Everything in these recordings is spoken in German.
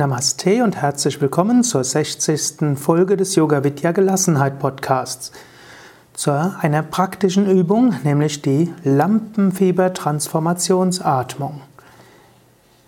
Namaste und herzlich willkommen zur 60. Folge des Yoga Vidya Gelassenheit Podcasts. Zu einer praktischen Übung, nämlich die Lampenfieber Transformationsatmung.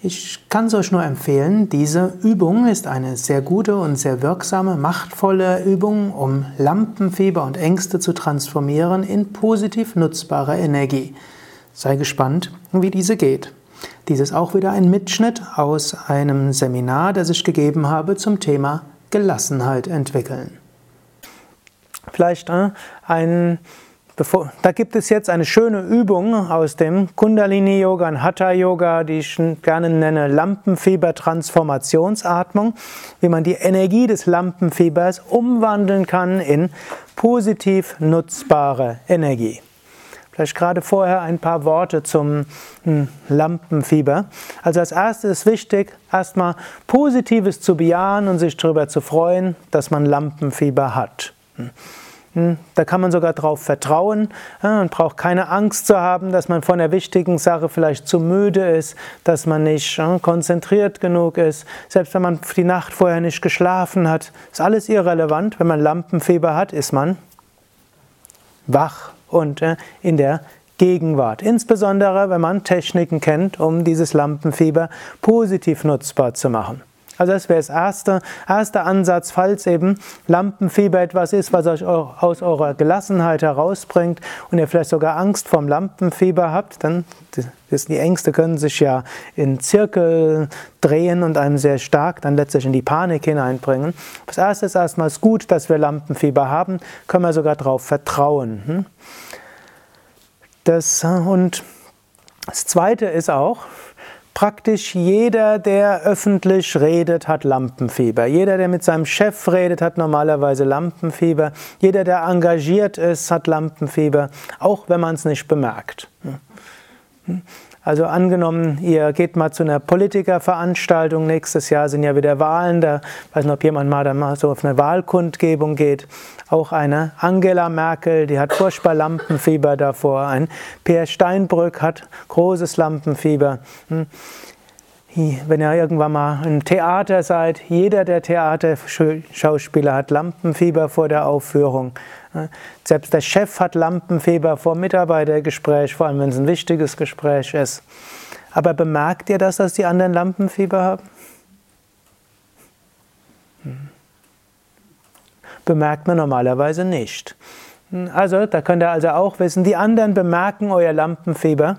Ich kann es euch nur empfehlen, diese Übung ist eine sehr gute und sehr wirksame, machtvolle Übung, um Lampenfieber und Ängste zu transformieren in positiv nutzbare Energie. Sei gespannt, wie diese geht. Dies ist auch wieder ein Mitschnitt aus einem Seminar, das ich gegeben habe zum Thema Gelassenheit entwickeln. Vielleicht äh, ein Bevor, da gibt es jetzt eine schöne Übung aus dem Kundalini-Yoga und Hatha-Yoga, die ich gerne nenne Lampenfieber-Transformationsatmung, wie man die Energie des Lampenfiebers umwandeln kann in positiv nutzbare Energie. Vielleicht gerade vorher ein paar Worte zum hm, Lampenfieber. Also als erstes ist wichtig, erstmal Positives zu bejahen und sich darüber zu freuen, dass man Lampenfieber hat. Hm. Hm, da kann man sogar darauf vertrauen und braucht keine Angst zu haben, dass man von der wichtigen Sache vielleicht zu müde ist, dass man nicht konzentriert genug ist. Selbst wenn man die Nacht vorher nicht geschlafen hat, ist alles irrelevant. Wenn man Lampenfieber hat, ist man wach und äh, in der Gegenwart. Insbesondere, wenn man Techniken kennt, um dieses Lampenfieber positiv nutzbar zu machen. Also das wäre das erste, erste Ansatz, falls eben Lampenfieber etwas ist, was euch aus eurer Gelassenheit herausbringt und ihr vielleicht sogar Angst vorm Lampenfieber habt, dann die Ängste können sich ja in Zirkel drehen und einem sehr stark dann letztlich in die Panik hineinbringen. Das erste ist erstmal gut, dass wir Lampenfieber haben, können wir sogar darauf vertrauen. Hm? Das, und das zweite ist auch, Praktisch jeder, der öffentlich redet, hat Lampenfieber. Jeder, der mit seinem Chef redet, hat normalerweise Lampenfieber. Jeder, der engagiert ist, hat Lampenfieber, auch wenn man es nicht bemerkt. Also angenommen, ihr geht mal zu einer Politikerveranstaltung, nächstes Jahr sind ja wieder Wahlen, da weiß nicht, ob jemand mal da mal so auf eine Wahlkundgebung geht. Auch eine Angela Merkel, die hat furchtbar Lampenfieber davor. Ein Peer Steinbrück hat großes Lampenfieber. Hm. Wenn ihr irgendwann mal im Theater seid, jeder der Theaterschauspieler hat Lampenfieber vor der Aufführung. Selbst der Chef hat Lampenfieber vor Mitarbeitergespräch, vor allem wenn es ein wichtiges Gespräch ist. Aber bemerkt ihr das, dass die anderen Lampenfieber haben? Hm. Bemerkt man normalerweise nicht. Hm, also, da könnt ihr also auch wissen, die anderen bemerken euer Lampenfieber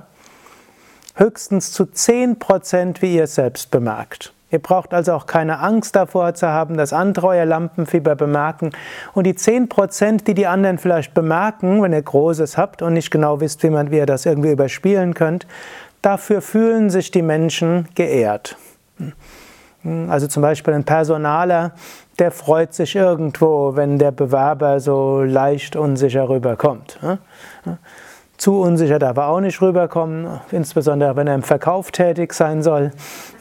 höchstens zu 10%, wie ihr es selbst bemerkt. Ihr braucht also auch keine Angst davor zu haben, dass andere euer Lampenfieber bemerken. Und die 10%, die die anderen vielleicht bemerken, wenn ihr Großes habt und nicht genau wisst, wie, man, wie ihr das irgendwie überspielen könnt, dafür fühlen sich die Menschen geehrt. Also zum Beispiel ein Personaler, der freut sich irgendwo, wenn der Bewerber so leicht unsicher rüberkommt. Zu unsicher darf er auch nicht rüberkommen, insbesondere wenn er im Verkauf tätig sein soll.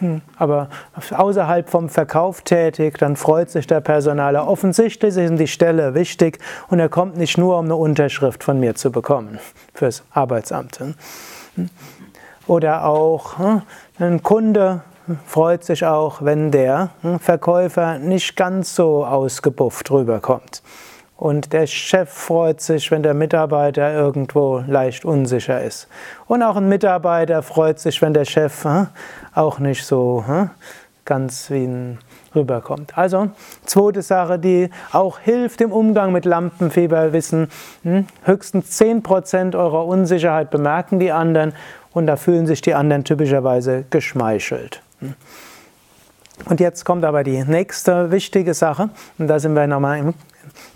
Hm, aber außerhalb vom Verkauf tätig, dann freut sich der Personaler. Offensichtlich ist ihm die Stelle wichtig und er kommt nicht nur, um eine Unterschrift von mir zu bekommen fürs Arbeitsamt. Hm. Oder auch hm, ein Kunde freut sich auch, wenn der Verkäufer nicht ganz so ausgebufft rüberkommt. Und der Chef freut sich, wenn der Mitarbeiter irgendwo leicht unsicher ist. Und auch ein Mitarbeiter freut sich, wenn der Chef hm, auch nicht so hm, ganz wie ein rüberkommt. Also, zweite Sache, die auch hilft im Umgang mit Lampenfieber, wissen, hm, höchstens 10% eurer Unsicherheit bemerken die anderen und da fühlen sich die anderen typischerweise geschmeichelt. Hm. Und jetzt kommt aber die nächste wichtige Sache, und da sind wir nochmal im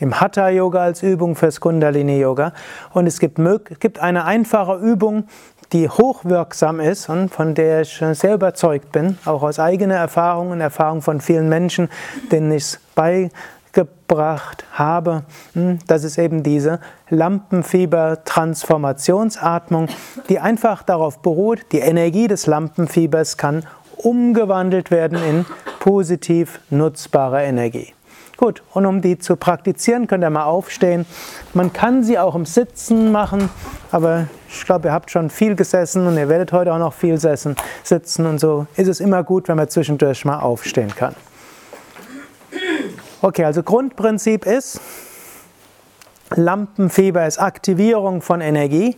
im Hatha-Yoga als Übung fürs Kundalini-Yoga. Und es gibt, gibt eine einfache Übung, die hochwirksam ist und von der ich sehr überzeugt bin, auch aus eigener Erfahrung und Erfahrung von vielen Menschen, denen ich es beigebracht habe. Hm, das ist eben diese Lampenfieber-Transformationsatmung, die einfach darauf beruht, die Energie des Lampenfiebers kann umgewandelt werden in positiv nutzbare Energie. Gut, und um die zu praktizieren, könnt ihr mal aufstehen. Man kann sie auch im Sitzen machen, aber ich glaube, ihr habt schon viel gesessen und ihr werdet heute auch noch viel sitzen und so ist es immer gut, wenn man zwischendurch mal aufstehen kann. Okay, also Grundprinzip ist, Lampenfieber ist Aktivierung von Energie.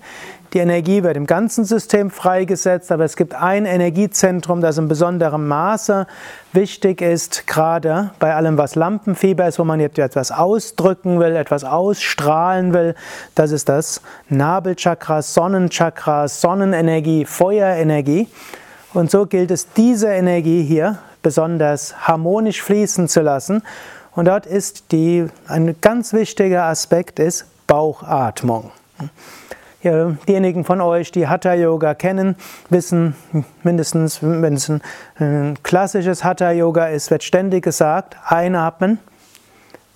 Die Energie wird im ganzen System freigesetzt, aber es gibt ein Energiezentrum, das in besonderem Maße wichtig ist, gerade bei allem, was Lampenfieber ist, wo man jetzt etwas ausdrücken will, etwas ausstrahlen will. Das ist das Nabelchakra, Sonnenchakra, Sonnenenergie, Feuerenergie. Und so gilt es, diese Energie hier besonders harmonisch fließen zu lassen. Und dort ist die, ein ganz wichtiger Aspekt ist Bauchatmung. Diejenigen von euch, die Hatha Yoga kennen, wissen mindestens, wenn es ein klassisches Hatha Yoga ist, wird ständig gesagt, einatmen,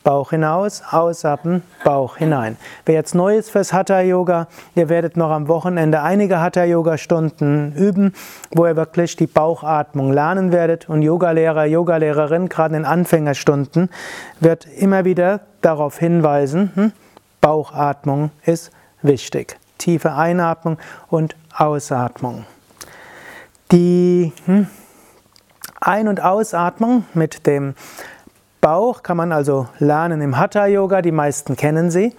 Bauch hinaus, ausatmen, Bauch hinein. Wer jetzt neu ist fürs Hatha Yoga, ihr werdet noch am Wochenende einige Hatha Yoga Stunden üben, wo ihr wirklich die Bauchatmung lernen werdet und Yogalehrer, Yogalehrerin, gerade in Anfängerstunden, wird immer wieder darauf hinweisen, hm, Bauchatmung ist wichtig. Tiefe Einatmung und Ausatmung. Die hm, Ein- und Ausatmung mit dem Bauch kann man also lernen im Hatha Yoga, die meisten kennen sie.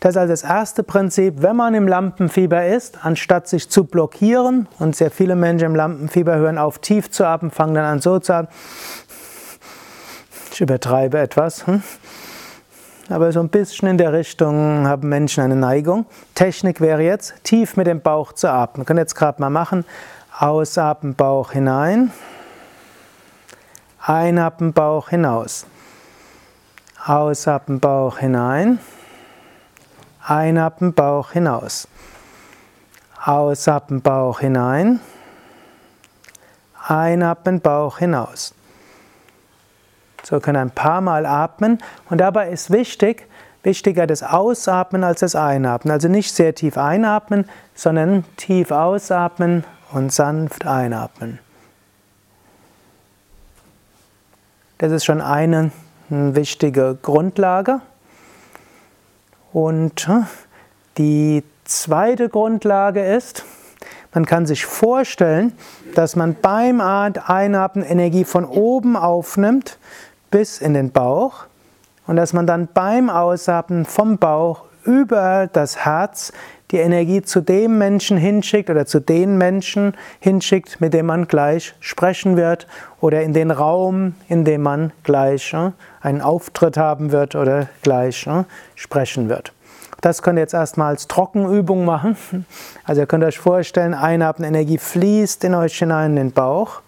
Das ist also das erste Prinzip, wenn man im Lampenfieber ist, anstatt sich zu blockieren, und sehr viele Menschen im Lampenfieber hören auf tief zu atmen, fangen dann an so zu atmen. Ich übertreibe etwas. Hm? Aber so ein bisschen in der Richtung haben Menschen eine Neigung. Technik wäre jetzt, tief mit dem Bauch zu atmen. Können jetzt gerade mal machen. Ausatmen, Bauch hinein. Einatmen, Bauch hinaus. Ausatmen, Bauch hinein. Einatmen, Bauch hinaus. Ausatmen, Bauch hinein. Einatmen, Bauch hinaus. So können ein paar Mal atmen und dabei ist wichtig, wichtiger das Ausatmen als das Einatmen. Also nicht sehr tief einatmen, sondern tief ausatmen und sanft einatmen. Das ist schon eine wichtige Grundlage. Und äh, die zweite Grundlage ist, man kann sich vorstellen, dass man beim Einatmen Energie von oben aufnimmt bis in den Bauch und dass man dann beim Ausatmen vom Bauch über das Herz die Energie zu dem Menschen hinschickt oder zu den Menschen hinschickt, mit dem man gleich sprechen wird oder in den Raum, in dem man gleich äh, einen Auftritt haben wird oder gleich äh, sprechen wird. Das könnt ihr jetzt erstmal als Trockenübung machen. Also ihr könnt euch vorstellen, einatmen, Energie fließt in euch hinein in den Bauch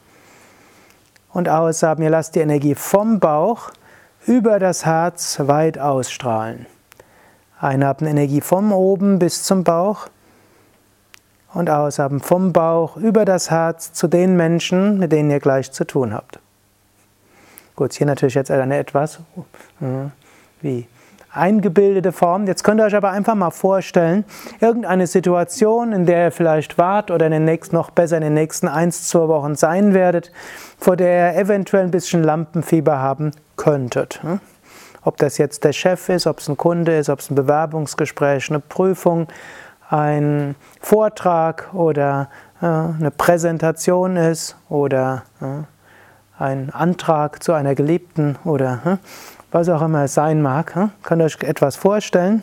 und ausatmen, ihr lasst die Energie vom Bauch über das Herz weit ausstrahlen. Einatmen Energie vom oben bis zum Bauch und ausatmen vom Bauch über das Herz zu den Menschen, mit denen ihr gleich zu tun habt. Gut, hier natürlich jetzt eine etwas äh, wie eingebildete Form. Jetzt könnt ihr euch aber einfach mal vorstellen, irgendeine Situation, in der ihr vielleicht wart oder in den nächsten, noch besser in den nächsten eins, zwei Wochen sein werdet, vor der ihr eventuell ein bisschen Lampenfieber haben könntet. Ob das jetzt der Chef ist, ob es ein Kunde ist, ob es ein Bewerbungsgespräch, eine Prüfung, ein Vortrag oder äh, eine Präsentation ist oder äh, ein Antrag zu einer Geliebten oder äh, was auch immer es sein mag. Hm? Könnt ihr euch etwas vorstellen?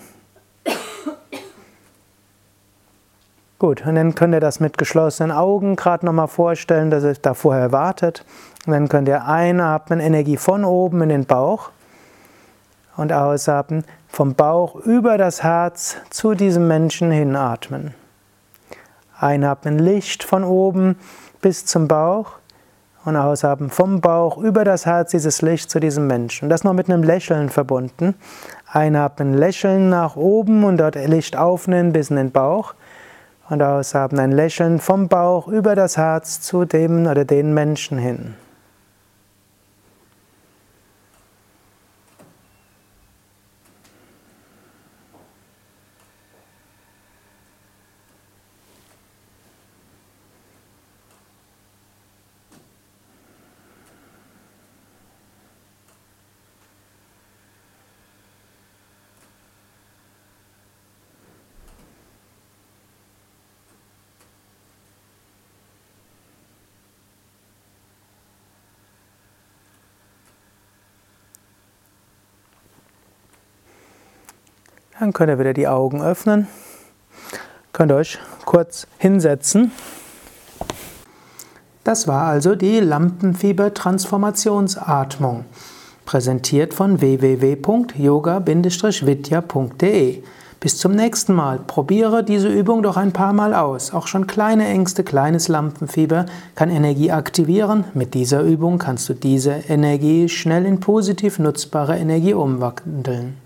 Gut, und dann könnt ihr das mit geschlossenen Augen gerade nochmal vorstellen, dass ihr da vorher wartet. Und dann könnt ihr einatmen, Energie von oben in den Bauch und ausatmen, vom Bauch über das Herz zu diesem Menschen hinatmen. Einatmen, Licht von oben bis zum Bauch und ausatmen vom Bauch über das Herz dieses Licht zu diesem Menschen. Und das noch mit einem Lächeln verbunden. Einatmen, Lächeln nach oben und dort Licht aufnehmen bis in den Bauch. Und ausatmen, ein Lächeln vom Bauch über das Herz zu dem oder den Menschen hin. Dann könnt ihr wieder die Augen öffnen. Könnt euch kurz hinsetzen. Das war also die Lampenfieber-Transformationsatmung, präsentiert von www.yoga-vidya.de. Bis zum nächsten Mal. Probiere diese Übung doch ein paar Mal aus. Auch schon kleine Ängste, kleines Lampenfieber kann Energie aktivieren. Mit dieser Übung kannst du diese Energie schnell in positiv nutzbare Energie umwandeln.